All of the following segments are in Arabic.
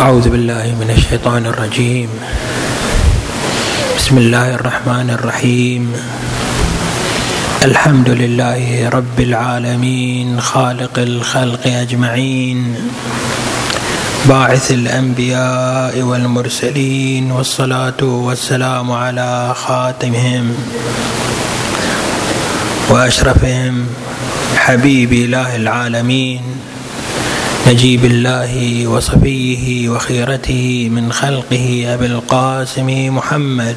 أعوذ بالله من الشيطان الرجيم. بسم الله الرحمن الرحيم. الحمد لله رب العالمين خالق الخلق أجمعين باعث الأنبياء والمرسلين والصلاة والسلام على خاتمهم وأشرفهم حبيب إله العالمين. نجيب الله وصفيه وخيرته من خلقه أبي القاسم محمد.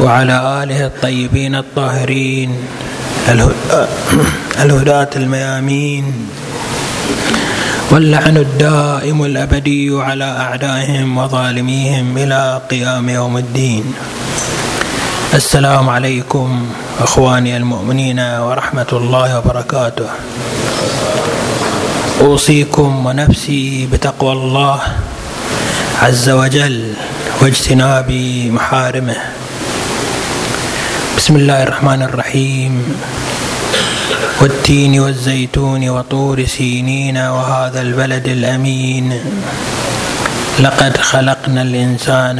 وعلى آله الطيبين الطاهرين الهداة الميامين واللعن الدائم الأبدي على أعدائهم وظالميهم إلى قيام يوم الدين. السلام عليكم إخواني المؤمنين ورحمة الله وبركاته. أوصيكم ونفسي بتقوى الله عز وجل واجتناب محارمه. بسم الله الرحمن الرحيم. والتين والزيتون وطور سينين وهذا البلد الأمين. لقد خلقنا الإنسان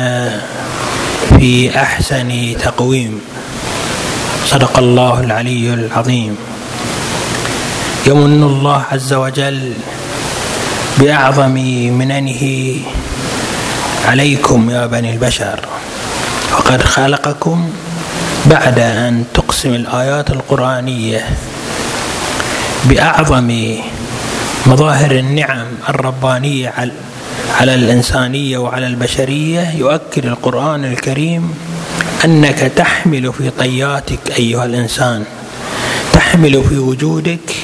في أحسن تقويم. صدق الله العلي العظيم. يمن الله عز وجل بأعظم مننه عليكم يا بني البشر. وقد خلقكم بعد أن تقسم الآيات القرآنية بأعظم مظاهر النعم الربانية على الإنسانية وعلى البشرية يؤكد القرآن الكريم أنك تحمل في طياتك أيها الإنسان تحمل في وجودك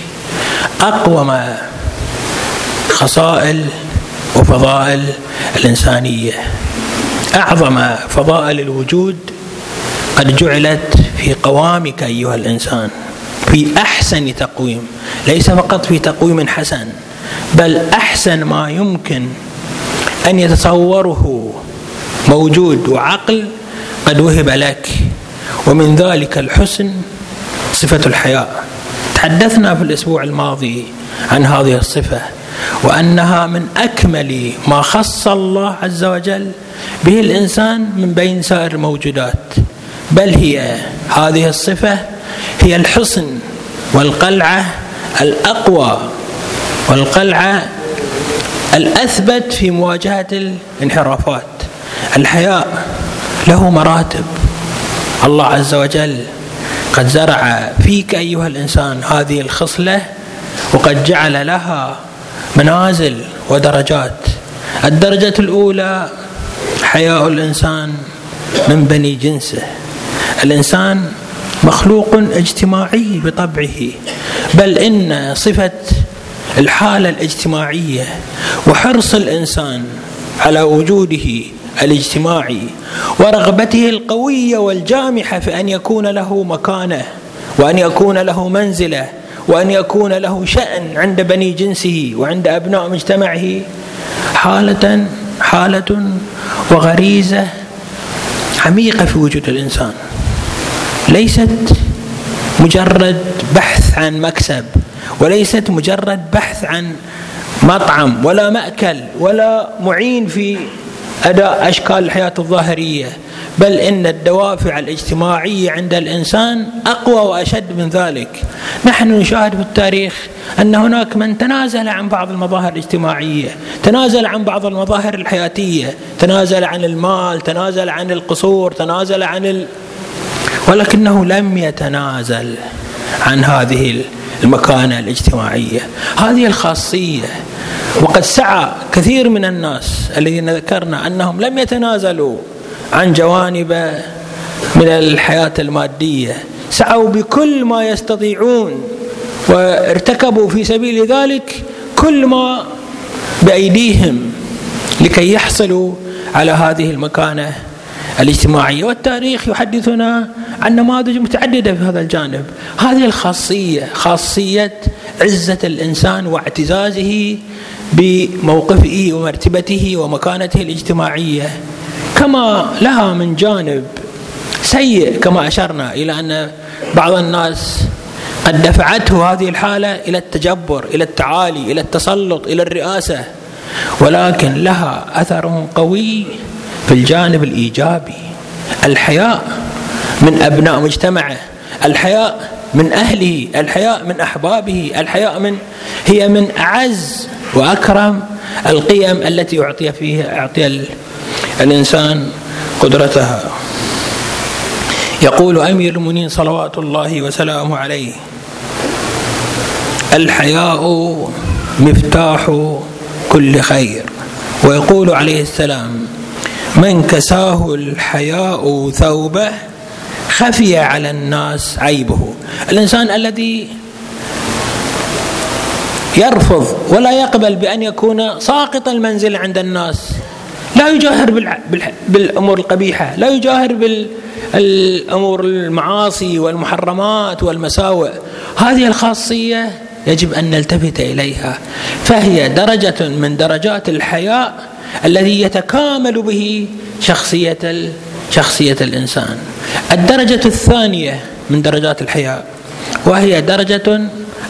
أقوم خصائل وفضائل الإنسانية. أعظم فضائل الوجود قد جعلت في قوامك أيها الإنسان في أحسن تقويم ليس فقط في تقويم حسن بل أحسن ما يمكن أن يتصوره موجود وعقل قد وهب لك. ومن ذلك الحسن صفة الحياء. تحدثنا في الأسبوع الماضي عن هذه الصفة وأنها من أكمل ما خص الله عز وجل به الإنسان من بين سائر الموجودات. بل هي هذه الصفة هي الحصن والقلعة الأقوى والقلعة الأثبت في مواجهة الانحرافات. الحياء له مراتب. الله عز وجل قد زرع فيك أيها الإنسان هذه الخصلة وقد جعل لها منازل ودرجات. الدرجة الأولى حياء الإنسان من بني جنسه. الإنسان مخلوق اجتماعي بطبعه بل إن صفة الحالة الاجتماعية وحرص الإنسان على وجوده الاجتماعي ورغبته القوية والجامحة في أن يكون له مكانة وأن يكون له منزلة وأن يكون له شأن عند بني جنسه وعند أبناء مجتمعه حالة حالة وغريزة عميقة في وجود الإنسان. ليست مجرد بحث عن مكسب. وليست مجرد بحث عن مطعم ولا مأكل ولا معين في أداء أشكال الحياة الظاهرية بل إن الدوافع الاجتماعية عند الإنسان أقوى وأشد من ذلك. نحن نشاهد في التاريخ أن هناك من تنازل عن بعض المظاهر الاجتماعية تنازل عن بعض المظاهر الحياتية تنازل عن المال تنازل عن القصور تنازل عن ال... ولكنه لم يتنازل عن هذه المكانة الاجتماعية. هذه الخاصية. وقد سعى كثير من الناس الذين ذكرنا أنهم لم يتنازلوا عن جوانب من الحياة المادية. سعوا بكل ما يستطيعون وارتكبوا في سبيل ذلك كل ما بأيديهم لكي يحصلوا على هذه المكانة الاجتماعية والتاريخ يحدثنا عن نماذج متعددة في هذا الجانب. هذه الخاصية خاصية عزة الإنسان واعتزازه بموقفه ومرتبته ومكانته الاجتماعية. كما لها من جانب سيء كما أشرنا إلى أن بعض الناس قد دفعته هذه الحالة إلى التجبر إلى التعالي إلى التسلط إلى الرئاسة. ولكن لها أثر قوي في الجانب الإيجابي. الحياء من أبناء مجتمعه. الحياء من أهله. الحياء من أحبابه. الحياء من هي من أعز وأكرم القيم التي أعطي فيها أعطي الإنسان قدرتها. يقول أمير المؤمنين صلوات الله وسلامه عليه الحياء مفتاح كل خير. ويقول عليه السلام من كساه الحياء ثوبه خفي على الناس عيبه. الإنسان الذي يرفض ولا يقبل بأن يكون ساقط المنزل عند الناس. لا يجاهر بالأمور القبيحة لا يجاهر بالأمور المعاصي والمحرمات والمساوئ. هذه الخاصية يجب أن نلتفت إليها فهي درجة من درجات الحياء الذي يتكامل به شخصية شخصية الإنسان. الدرجة الثانية من درجات الحياء وهي درجة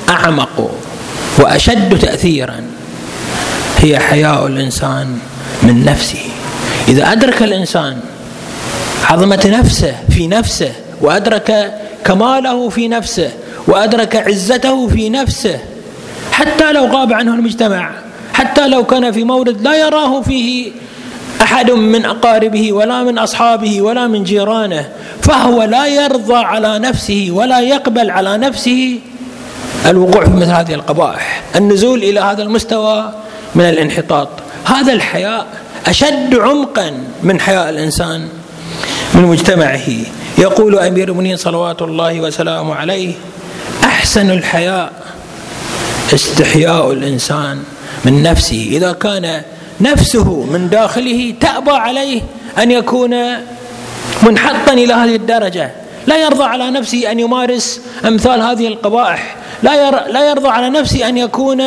أعمق وأشد تاثيرا هي حياء الإنسان من نفسه. إذا أدرك الإنسان عظمة نفسه في نفسه وأدرك كماله في نفسه وأدرك عزته في نفسه حتى لو غاب عنه المجتمع حتى لو كان في مورد لا يراه فيه أحد من أقاربه ولا من أصحابه ولا من جيرانه فهو لا يرضى على نفسه ولا يقبل على نفسه الوقوع في مثل هذه القبائح. النزول إلى هذا المستوى من الانحطاط. هذا الحياء أشد عمقا من حياء الإنسان من مجتمعه. يقول أمير المؤمنين صلوات الله وسلامه عليه أحسن الحياء استحياء الإنسان. من نفسه. إذا كان نفسه من داخله تأبى عليه أن يكون منحطا إلى هذه الدرجة. لا يرضى على نفسه أن يمارس أمثال هذه القبائح. لا لا يرضى على نفسه أن يكون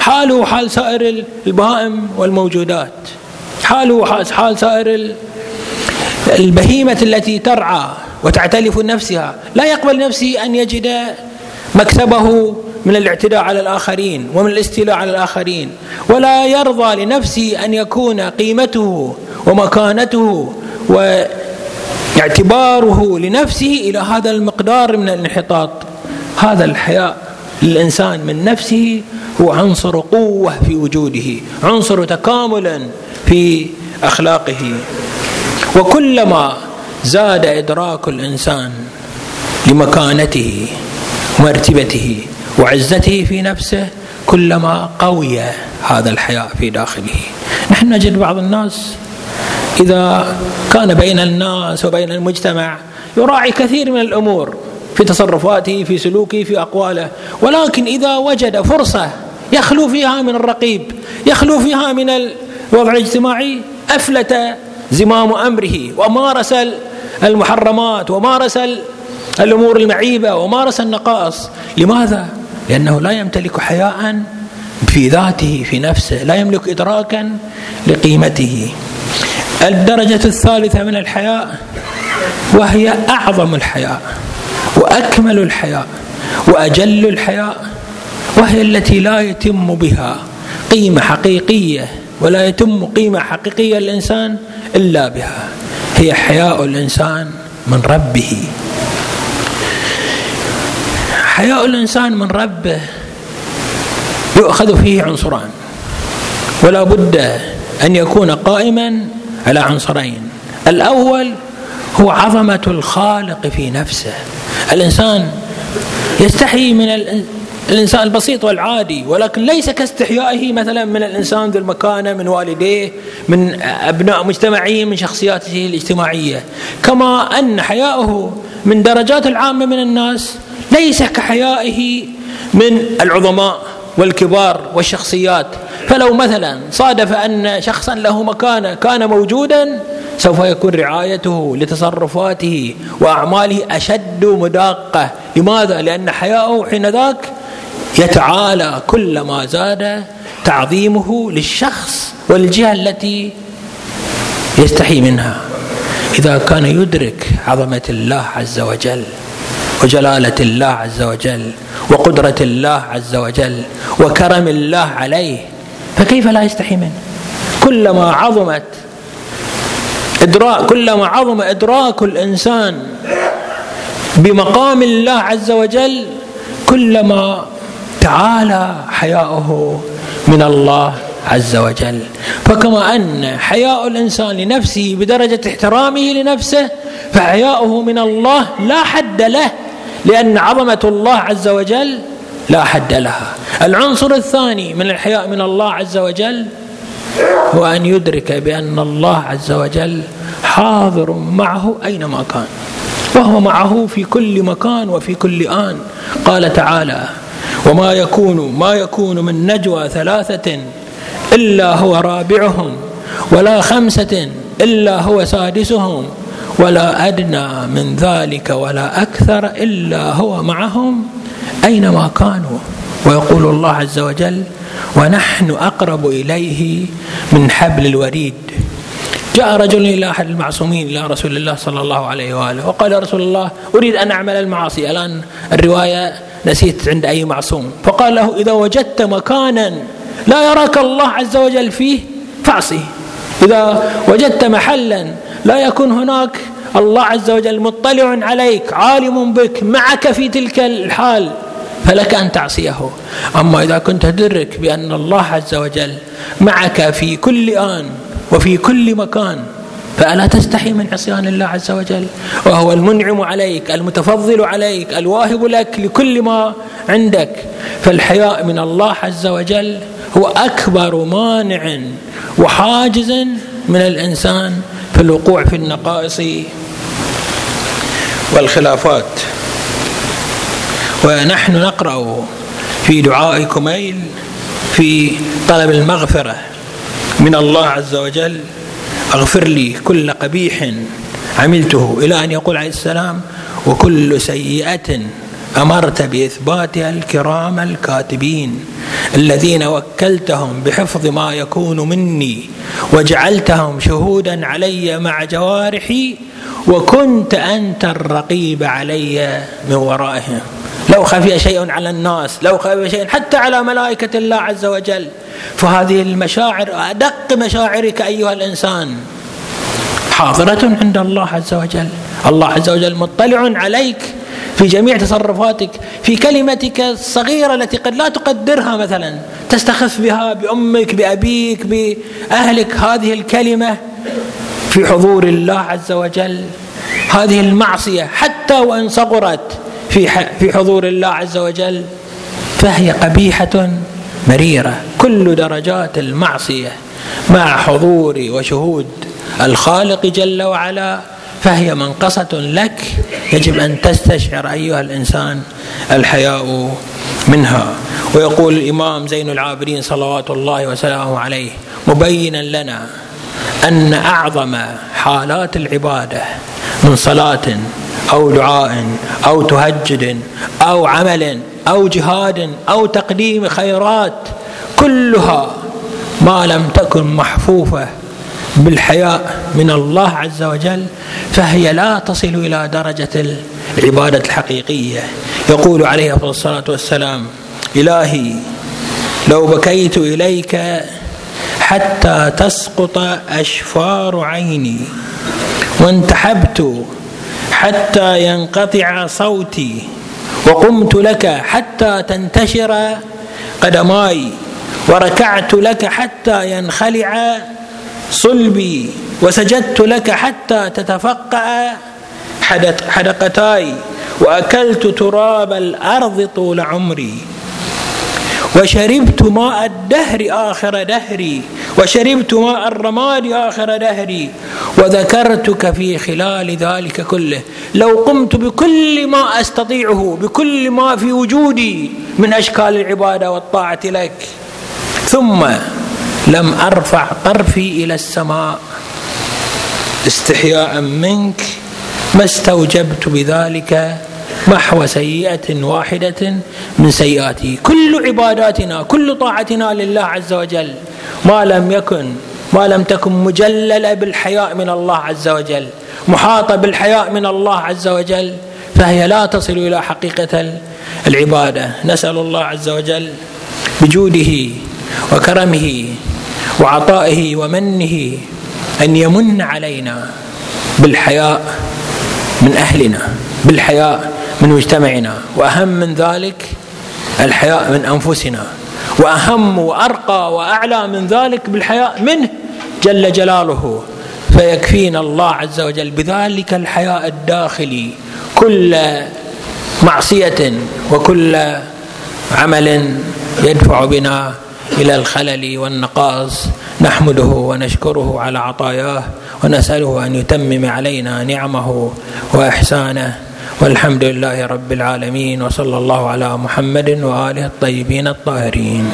حاله حال سائر البهائم والموجودات. حاله حال سائر البهيمة التي ترعى وتعتلف نفسها. لا يقبل نفسه أن يجد مكسبه من الاعتداء على الآخرين ومن الاستيلاء على الآخرين. ولا يرضى لنفسه أن يكون قيمته ومكانته واعتباره لنفسه إلى هذا المقدار من الانحطاط. هذا الحياء للإنسان من نفسه هو عنصر قوة في وجوده عنصر تكامل في أخلاقه. وكلما زاد إدراك الإنسان لمكانته ومرتبته وعزته في نفسه كلما قوي هذا الحياء في داخله. نحن نجد بعض الناس إذا كان بين الناس وبين المجتمع يراعي كثير من الأمور في تصرفاته في سلوكه في أقواله ولكن إذا وجد فرصة يخلو فيها من الرقيب يخلو فيها من الوضع الاجتماعي أفلت زمام أمره ومارس المحرمات ومارس الأمور المعيبة ومارس النقائص. لماذا؟ لأنه لا يمتلك حياء في ذاته في نفسه لا يملك ادراكا لقيمته. الدرجة الثالثة من الحياء وهي أعظم الحياء وأكمل الحياء وأجل الحياء وهي التي لا يتم بها قيمة حقيقية ولا يتم قيمة حقيقية للانسان إلا بها. هي حياء الإنسان من ربه. حياء الإنسان من ربه يؤخذ فيه عنصران ولا بد أن يكون قائما على عنصرين. الأول هو عظمة الخالق في نفسه. الإنسان يستحي من الإنسان البسيط والعادي ولكن ليس كاستحيائه مثلا من الإنسان ذو المكانة من والديه من أبناء مجتمعيه من شخصياته الاجتماعية. كما أن حياؤه من درجات العامة من الناس ليس كحيائه من العظماء والكبار والشخصيات. فلو مثلا صادف أن شخصا له مكانة كان موجودا سوف يكون رعايته لتصرفاته وأعماله أشد مداقة. لماذا؟ لأن حياؤه حين ذاك يتعالى كلما زاد تعظيمه للشخص والجهة التي يستحي منها. إذا كان يدرك عظمة الله عز وجل وجلالة الله عز وجل وقدرة الله عز وجل وكرم الله عليه فكيف لا يستحي منه؟ كلما عظمت إدراك كلما عظم إدراك الإنسان بمقام الله عز وجل كلما تعالى حياؤه من الله عز وجل. فكما أن حياء الإنسان لنفسه بدرجة احترامه لنفسه فحياؤه من الله لا حد له لأن عظمة الله عز وجل لا حد لها. العنصر الثاني من الحياء من الله عز وجل هو أن يدرك بأن الله عز وجل حاضر معه أينما كان وهو معه في كل مكان وفي كل آن. قال تعالى وما يكون ما يكون من نجوى ثلاثة إلا هو رابعهم ولا خمسة إلا هو سادسهم ولا أدنى من ذلك ولا أكثر إلا هو معهم أينما كانوا. ويقول الله عز وجل ونحن أقرب إليه من حبل الوريد. جاء رجل إلى أحد المعصومين إلى رسول الله صلى الله عليه وآله وقال رسول الله أريد أن أعمل المعاصي. الآن الرواية نسيت عند أي معصوم. فقال له إذا وجدت مكانا لا يراك الله عز وجل فيه فاعصيه إذا وجدت محلا لا يكون هناك الله عز وجل مطلع عليك عالم بك معك في تلك الحال فلك أن تعصيه. أما إذا كنت تدرك بأن الله عز وجل معك في كل آن وفي كل مكان فألا تستحي من عصيان الله عز وجل. وهو المنعم عليك المتفضل عليك الواهب لك لكل ما عندك. فالحياء من الله عز وجل هو أكبر مانع وحاجز من الإنسان في الوقوع في النقائص والخلافات. ونحن نقرأ في دعاء كميل في طلب المغفرة من الله عز وجل. اغفر لي كل قبيح عملته إلى أن يقول عليه السلام وكل سيئة أمرت باثباتها الكرام الكاتبين الذين وكلتهم بحفظ ما يكون مني وجعلتهم شهودا علي مع جوارحي وكنت أنت الرقيب علي من ورائهم. لو خفي شيء على الناس لو خفي شيء حتى على ملائكة الله عز وجل. فهذه المشاعر أدق مشاعرك أيها الإنسان. حاضرة عند الله عز وجل. الله عز وجل مطلع عليك في جميع تصرفاتك في كلمتك الصغيرة التي قد لا تقدرها مثلا. تستخف بها بأمك بأبيك بأهلك. هذه الكلمة في حضور الله عز وجل. هذه المعصية حتى وإن صغرت في في حضور الله عز وجل فهي قبيحة مريرة. كل درجات المعصية مع حضور وشهود الخالق جل وعلا فهي منقصة لك. يجب أن تستشعر أيها الإنسان الحياء منها. ويقول الإمام زين العابدين صلوات الله وسلامه عليه مبينا لنا أن أعظم حالات العبادة من صلاة أو دعاء أو تهجد أو عمل أو جهاد أو تقديم خيرات كلها ما لم تكن محفوفة بالحياء من الله عز وجل فهي لا تصل إلى درجة العبادة الحقيقية. يقول عليه الصلاة والسلام إلهي لو بكيت إليك حتى تسقط أشفار عيني وانتحبت حتى ينقطع صوتي وقمت لك حتى تنتشر قدماي وركعت لك حتى ينخلع صلبي وسجدت لك حتى تتفقع حدقتاي وأكلت تراب الأرض طول عمري وشربت ماء الدهر آخر دهري وشربت ماء الرماد آخر دهري وذكرتك في خلال ذلك كله. لو قمت بكل ما أستطيعه بكل ما في وجودي من أشكال العبادة والطاعة لك. ثم لم أرفع طرفي إلى السماء. استحياء منك ما استوجبت بذلك محو سيئة واحدة من سيئاته كل عباداتنا كل طاعتنا لله عز وجل. ما لم يكن ما لم تكن مجللة بالحياء من الله عز وجل محاطه بالحياء من الله عز وجل فهي لا تصل إلى حقيقة العبادة. نسأل الله عز وجل بجوده وكرمه وعطائه ومنه أن يمن علينا بالحياء من أهلنا بالحياء من مجتمعنا وأهم من ذلك الحياء من أنفسنا. وأهم وأرقى وأعلى من ذلك بالحياء منه جل جلاله. فيكفينا الله عز وجل بذلك الحياء الداخلي. كل معصية وكل عمل يدفع بنا إلى الخلل والنقاص. نحمده ونشكره على عطاياه ونسأله أن يتمم علينا نعمه وإحسانه. والحمد لله رب العالمين وصلى الله على محمد وآله الطيبين الطاهرين.